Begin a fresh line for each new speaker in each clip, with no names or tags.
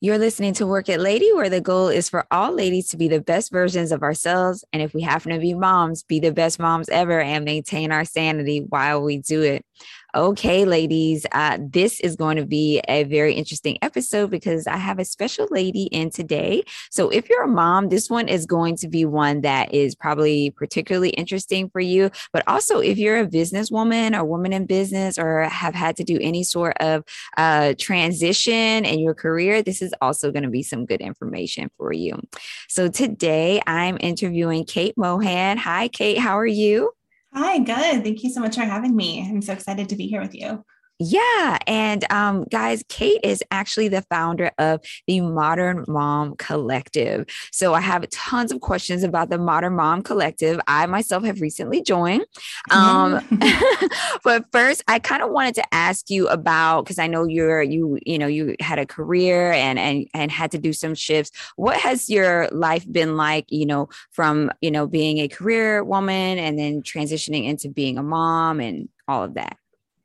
You're listening to Work It Lady, where the goal is for all ladies to be the best versions of ourselves. And if we happen to be moms, be the best moms ever and maintain our sanity while we do it. Okay, ladies, uh, this is going to be a very interesting episode because I have a special lady in today. So, if you're a mom, this one is going to be one that is probably particularly interesting for you. But also, if you're a businesswoman or woman in business or have had to do any sort of uh, transition in your career, this is also going to be some good information for you. So, today I'm interviewing Kate Mohan. Hi, Kate. How are you?
Hi, good. Thank you so much for having me. I'm so excited to be here with you.
Yeah. And um, guys, Kate is actually the founder of the Modern Mom Collective. So I have tons of questions about the Modern Mom Collective. I myself have recently joined. Um, but first, I kind of wanted to ask you about because I know you're you you know you had a career and and and had to do some shifts. What has your life been like? You know, from you know being a career woman and then transitioning into being a mom and all of that.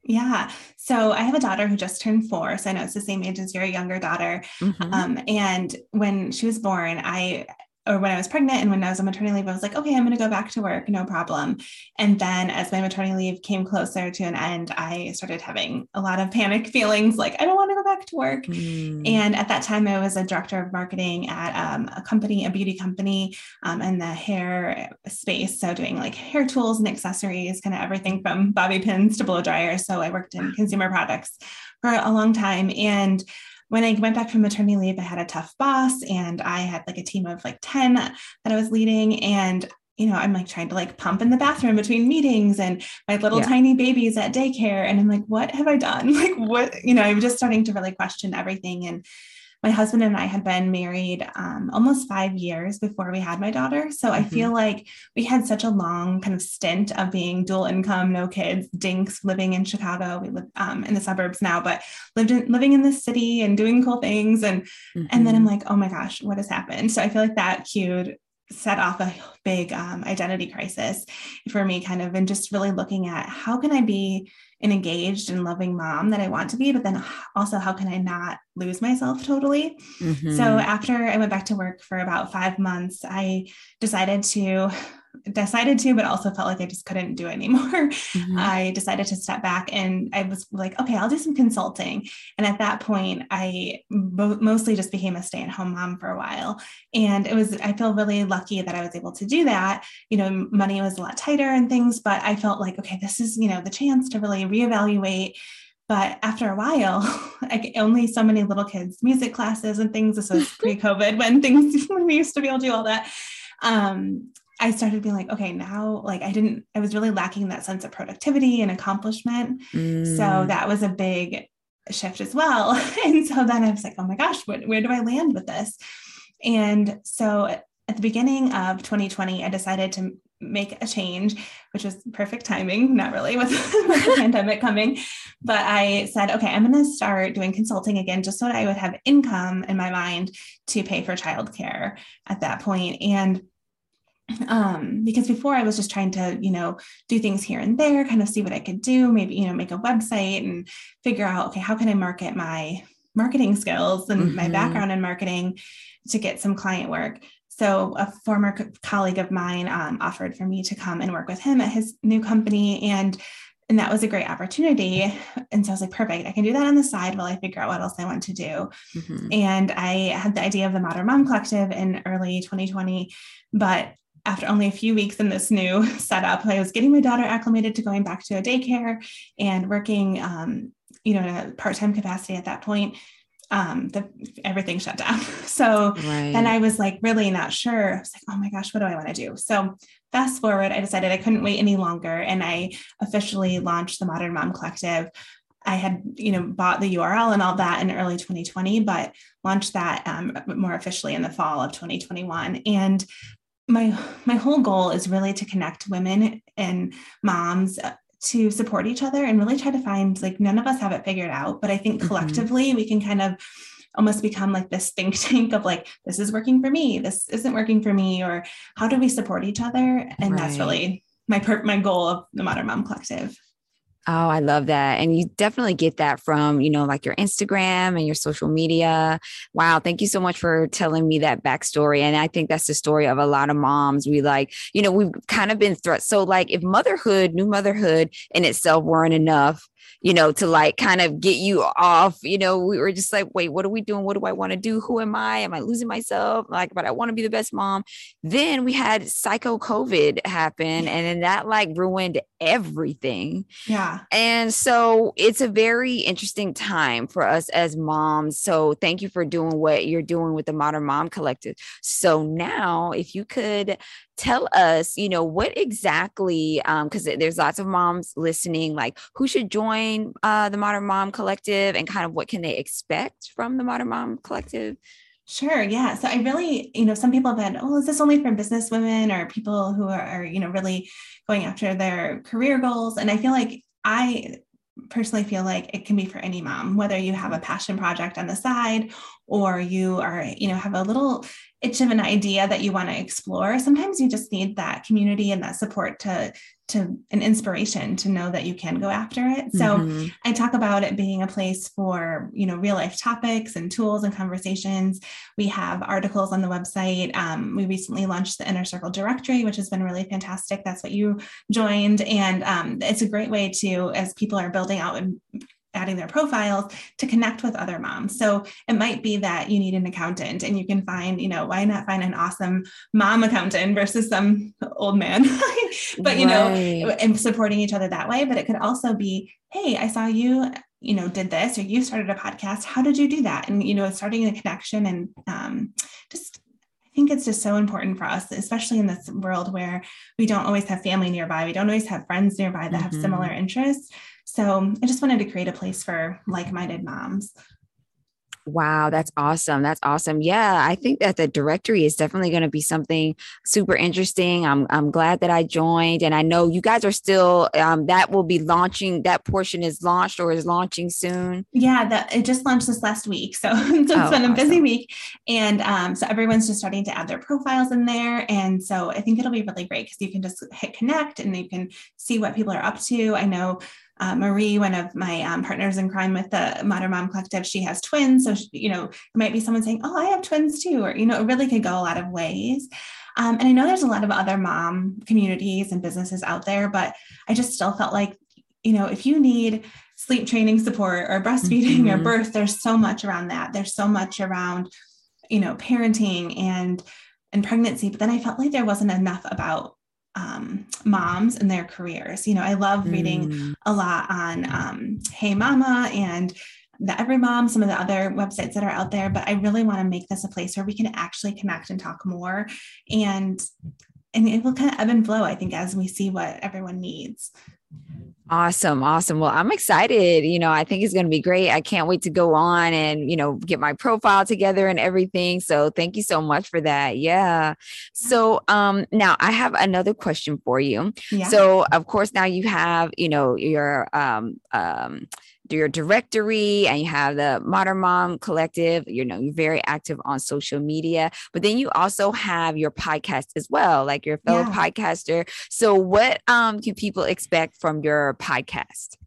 Yeah. So I have a daughter who just turned four. So I know it's the same age as your younger daughter. Mm-hmm. Um, and when she was born, I or when I was pregnant and when I was on maternity leave, I was like, okay, I'm going to go back to work, no problem. And then as my maternity leave came closer to an end, I started having a lot of panic feelings like, I don't want to go back to work. Mm. And at that time, I was a director of marketing at um, a company, a beauty company um, in the hair space. So doing like hair tools and accessories, kind of everything from bobby pins to blow dryers. So I worked in consumer products for a long time. And when I went back from maternity leave, I had a tough boss and I had like a team of like 10 that I was leading. And you know, I'm like trying to like pump in the bathroom between meetings and my little yeah. tiny babies at daycare. And I'm like, what have I done? Like, what, you know, I'm just starting to really question everything. And my husband and I had been married um, almost five years before we had my daughter. So mm-hmm. I feel like we had such a long kind of stint of being dual income, no kids, dinks, living in Chicago. We live um, in the suburbs now, but lived in, living in the city and doing cool things. And mm-hmm. and then I'm mm-hmm. like, oh my gosh, what has happened? So I feel like that cued set off a big um, identity crisis for me kind of and just really looking at how can i be an engaged and loving mom that I want to be, but then also how can I not lose myself totally? Mm-hmm. So after I went back to work for about five months, I decided to decided to, but also felt like I just couldn't do it anymore. Mm-hmm. I decided to step back and I was like, okay, I'll do some consulting. And at that point, I bo- mostly just became a stay at home mom for a while. And it was, I feel really lucky that I was able to do that. You know, money was a lot tighter and things, but I felt like, okay, this is, you know, the chance to really reevaluate but after a while, like only so many little kids, music classes and things. This was pre-COVID when things when we used to be able to do all that. Um, I started being like, okay, now like I didn't, I was really lacking that sense of productivity and accomplishment. Mm. So that was a big shift as well. and so then I was like, oh my gosh, what, where do I land with this? And so at the beginning of 2020, I decided to make a change, which was perfect timing, not really with, with the pandemic coming. But I said, okay, I'm going to start doing consulting again, just so that I would have income in my mind to pay for childcare at that point. And um because before i was just trying to you know do things here and there kind of see what i could do maybe you know make a website and figure out okay how can i market my marketing skills and mm-hmm. my background in marketing to get some client work so a former co- colleague of mine um, offered for me to come and work with him at his new company and and that was a great opportunity and so i was like perfect i can do that on the side while i figure out what else i want to do mm-hmm. and i had the idea of the modern mom collective in early 2020 but after only a few weeks in this new setup, I was getting my daughter acclimated to going back to a daycare and working, um, you know, in a part-time capacity at that point. Um, the everything shut down. So right. then I was like really not sure. I was like, oh my gosh, what do I want to do? So fast forward, I decided I couldn't wait any longer, and I officially launched the Modern Mom Collective. I had, you know, bought the URL and all that in early 2020, but launched that um, more officially in the fall of 2021. And my my whole goal is really to connect women and moms uh, to support each other and really try to find like none of us have it figured out but i think mm-hmm. collectively mm-hmm. we can kind of almost become like this think tank of like this is working for me this isn't working for me or how do we support each other and right. that's really my per- my goal of the modern mom collective
Oh, I love that. And you definitely get that from, you know, like your Instagram and your social media. Wow. Thank you so much for telling me that backstory. And I think that's the story of a lot of moms. We like, you know, we've kind of been threat. So, like, if motherhood, new motherhood in itself weren't enough, you know, to like kind of get you off. You know, we were just like, wait, what are we doing? What do I want to do? Who am I? Am I losing myself? Like, but I want to be the best mom. Then we had psycho COVID happen, and then that like ruined everything.
Yeah.
And so it's a very interesting time for us as moms. So thank you for doing what you're doing with the Modern Mom Collective. So now, if you could tell us, you know, what exactly, because um, there's lots of moms listening, like who should join uh, the Modern Mom Collective and kind of what can they expect from the Modern Mom Collective?
Sure. Yeah. So I really, you know, some people have been, oh, is this only for business women or people who are, you know, really going after their career goals? And I feel like I personally feel like it can be for any mom, whether you have a passion project on the side or you are, you know, have a little itch of an idea that you want to explore sometimes you just need that community and that support to to an inspiration to know that you can go after it. So mm-hmm. i talk about it being a place for you know real life topics and tools and conversations. We have articles on the website. Um, we recently launched the inner circle directory which has been really fantastic. That's what you joined. And um, it's a great way to as people are building out and adding their profiles to connect with other moms. So it might be that you need an accountant and you can find, you know, why not find an awesome mom accountant versus some old man, but you right. know, and supporting each other that way. But it could also be, hey, I saw you, you know, did this or you started a podcast. How did you do that? And, you know, starting a connection and um, just I think it's just so important for us, especially in this world where we don't always have family nearby. We don't always have friends nearby that mm-hmm. have similar interests. So I just wanted to create a place for like minded moms.
Wow, that's awesome. That's awesome. Yeah, I think that the directory is definitely going to be something super interesting. I'm I'm glad that I joined and I know you guys are still um that will be launching that portion is launched or is launching soon.
Yeah, that it just launched this last week. So, so it's oh, been a busy week and um so everyone's just starting to add their profiles in there and so I think it'll be really great cuz you can just hit connect and you can see what people are up to. I know uh, Marie, one of my um, partners in crime with the Modern Mom Collective, she has twins. So, she, you know, it might be someone saying, Oh, I have twins too. Or, you know, it really could go a lot of ways. Um, and I know there's a lot of other mom communities and businesses out there, but I just still felt like, you know, if you need sleep training support or breastfeeding mm-hmm. or birth, there's so much around that. There's so much around, you know, parenting and and pregnancy. But then I felt like there wasn't enough about um, moms and their careers. You know, I love reading mm. a lot on um, Hey Mama and the Every Mom, some of the other websites that are out there, but I really want to make this a place where we can actually connect and talk more. And and it will kind of ebb and flow, I think, as we see what everyone needs.
Awesome. Awesome. Well, I'm excited. You know, I think it's going to be great. I can't wait to go on and, you know, get my profile together and everything. So thank you so much for that. Yeah. So, um, now I have another question for you. Yeah. So, of course, now you have, you know, your, um, um, your directory and you have the Modern Mom Collective. You know, you're very active on social media, but then you also have your podcast as well, like your fellow yeah. podcaster. So, what um, can people expect from your podcast?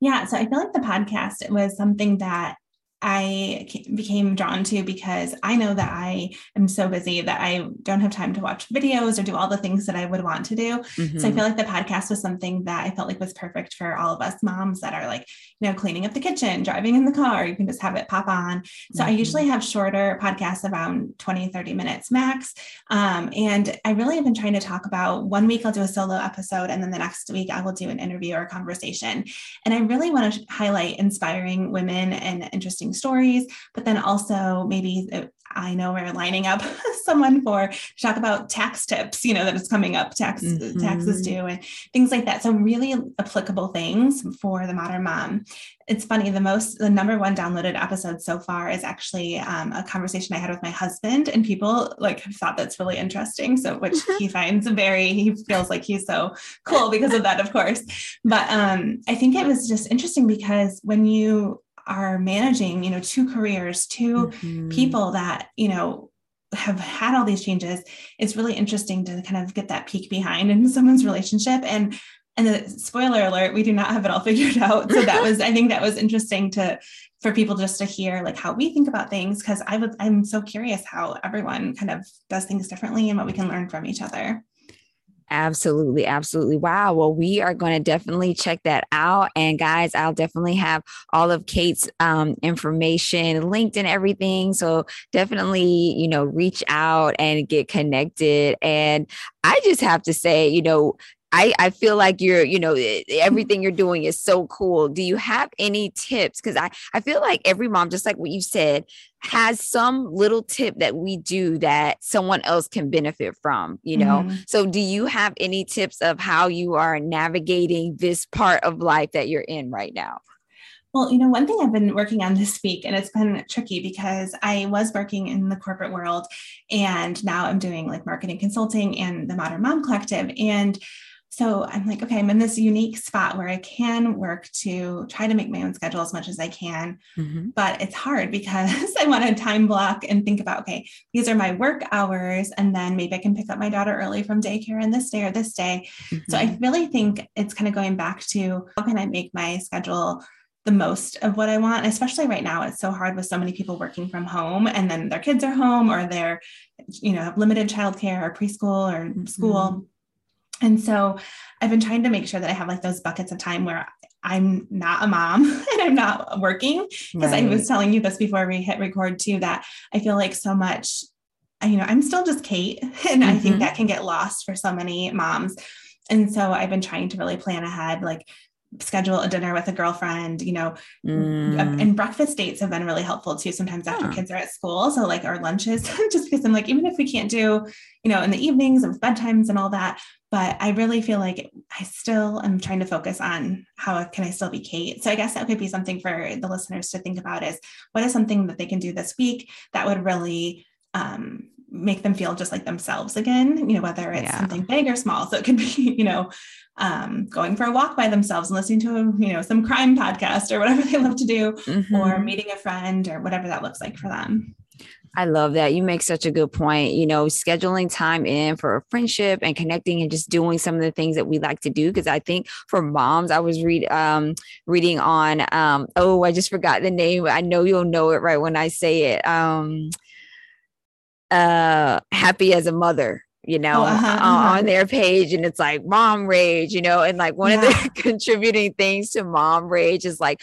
Yeah, so I feel like the podcast was something that I became drawn to because I know that I am so busy that I don't have time to watch videos or do all the things that I would want to do. Mm-hmm. So I mm-hmm. feel like the podcast was something that I felt like was perfect for all of us moms that are like, you know, cleaning up the kitchen, driving in the car, you can just have it pop on. So mm-hmm. I usually have shorter podcasts around 20, 30 minutes max. Um, and I really have been trying to talk about one week I'll do a solo episode and then the next week I will do an interview or a conversation. And I really want to highlight inspiring women and interesting stories, but then also maybe I know we're lining up someone for to talk about tax tips, you know, that is coming up, tax mm-hmm. taxes due and things like that. So really applicable things for the modern mom. It's funny, the most the number one downloaded episode so far is actually um, a conversation I had with my husband, and people like have thought that's really interesting. So which he finds very, he feels like he's so cool because of that, of course. But um, I think it was just interesting because when you are managing, you know, two careers, 2 mm-hmm. people that, you know, have had all these changes, it's really interesting to kind of get that peek behind in someone's relationship. And And the spoiler alert, we do not have it all figured out. So that was, I think that was interesting to for people just to hear like how we think about things because I would I'm so curious how everyone kind of does things differently and what we can learn from each other.
Absolutely, absolutely. Wow. Well, we are going to definitely check that out. And guys, I'll definitely have all of Kate's um, information linked and everything. So definitely, you know, reach out and get connected. And I just have to say, you know, I, I feel like you're, you know, everything you're doing is so cool. Do you have any tips? Because I, I feel like every mom, just like what you said, has some little tip that we do that someone else can benefit from, you know? Mm-hmm. So, do you have any tips of how you are navigating this part of life that you're in right now?
Well, you know, one thing I've been working on this week, and it's been tricky because I was working in the corporate world and now I'm doing like marketing consulting and the Modern Mom Collective. And so I'm like, okay, I'm in this unique spot where I can work to try to make my own schedule as much as I can. Mm-hmm. But it's hard because I want to time block and think about, okay, these are my work hours. And then maybe I can pick up my daughter early from daycare on this day or this day. Mm-hmm. So I mm-hmm. really think it's kind of going back to how can I make my schedule the most of what I want, especially right now. It's so hard with so many people working from home and then their kids are home or they're, you know, have limited childcare or preschool or school. Mm-hmm and so I've been trying to make sure that I have like those buckets of time where I'm not a mom and I'm not working. Because right. I was telling you this before we hit record too, that I feel like so much, you know, I'm still just Kate. And mm-hmm. I think mm-hmm. that can get lost for so many moms. And so I've been trying to really plan ahead, like schedule a dinner with a girlfriend, you know, mm. and breakfast dates have been really helpful too. Sometimes after yeah. kids are at school. So like our lunches, just because I'm like, even if we can't do, you know, in the evenings and bedtimes and all that, but I really feel like I still am trying to focus on how can I still be Kate. So I guess that could be something for the listeners to think about is what is something that they can do this week that would really um, make them feel just like themselves again, you know, whether it's yeah. something big or small. So it could be, you know, um, going for a walk by themselves and listening to, a, you know, some crime podcast or whatever they love to do, mm-hmm. or meeting a friend or whatever that looks like for them.
I love that. You make such a good point. You know, scheduling time in for a friendship and connecting and just doing some of the things that we like to do. Cause I think for moms, I was read um reading on um, oh, I just forgot the name. I know you'll know it right when I say it. Um uh happy as a mother you know, oh, uh-huh, uh-huh. on their page. And it's like mom rage, you know, and like one yeah. of the contributing things to mom rage is like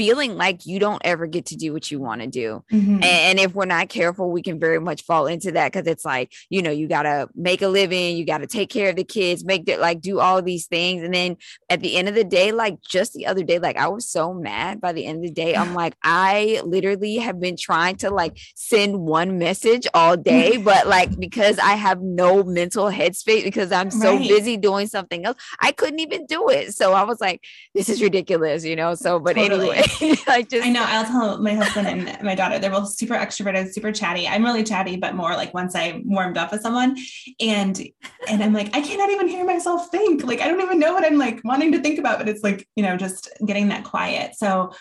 feeling like you don't ever get to do what you want to do. Mm-hmm. And if we're not careful, we can very much fall into that because it's like, you know, you got to make a living, you got to take care of the kids, make it like do all these things. And then at the end of the day, like just the other day, like I was so mad by the end of the day. I'm like, I literally have been trying to like send one message all day, but like because I have no mental headspace because I'm so right. busy doing something else, I couldn't even do it. So I was like, this is ridiculous, you know? So, but totally. anyway.
like just I know I'll tell my husband and my daughter, they're both super extroverted, super chatty. I'm really chatty, but more like once I warmed up with someone and and I'm like, I cannot even hear myself think. Like I don't even know what I'm like wanting to think about, but it's like, you know, just getting that quiet. So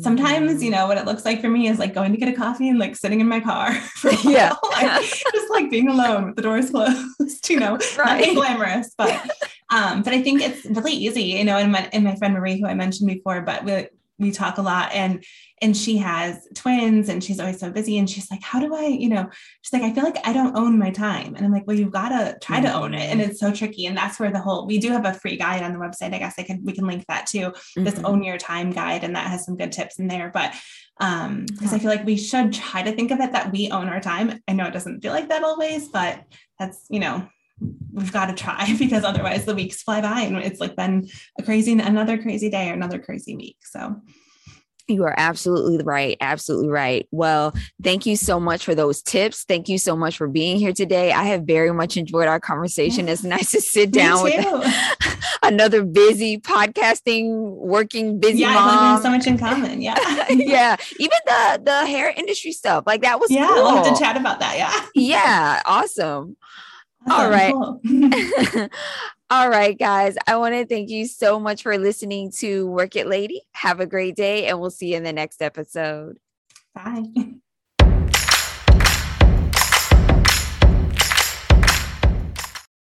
sometimes you mm. know what it looks like for me is like going to get a coffee and like sitting in my car yeah like, just like being alone with the doors closed you know right. nothing glamorous but um but i think it's really easy you know and my, and my friend marie who i mentioned before but we, we talk a lot and and she has twins and she's always so busy. And she's like how do i you know she's like i feel like i don't own my time. And i'm like well you've got to try mm-hmm. to own it. And it's so tricky. And that's where the whole we do have a free guide on the website. I guess i can we can link that too mm-hmm. this own your time guide. And that has some good tips in there. But um because i feel like we should try to think of it that we own our time. I know it doesn't feel like that always but that's you know we've got to try because otherwise the weeks fly by and it's like been a crazy another crazy day or another crazy week. So
you are absolutely right. Absolutely right. Well, thank you so much for those tips. Thank you so much for being here today. I have very much enjoyed our conversation. It's nice to sit down with another busy podcasting, working busy
yeah,
mom.
so much in common. Yeah.
yeah. Even the the hair industry stuff. Like that was
yeah,
cool.
we'll have to chat about that. Yeah.
Yeah. Awesome. awesome. All right. Cool. All right, guys. I want to thank you so much for listening to Work It Lady. Have a great day, and we'll see you in the next episode.
Bye.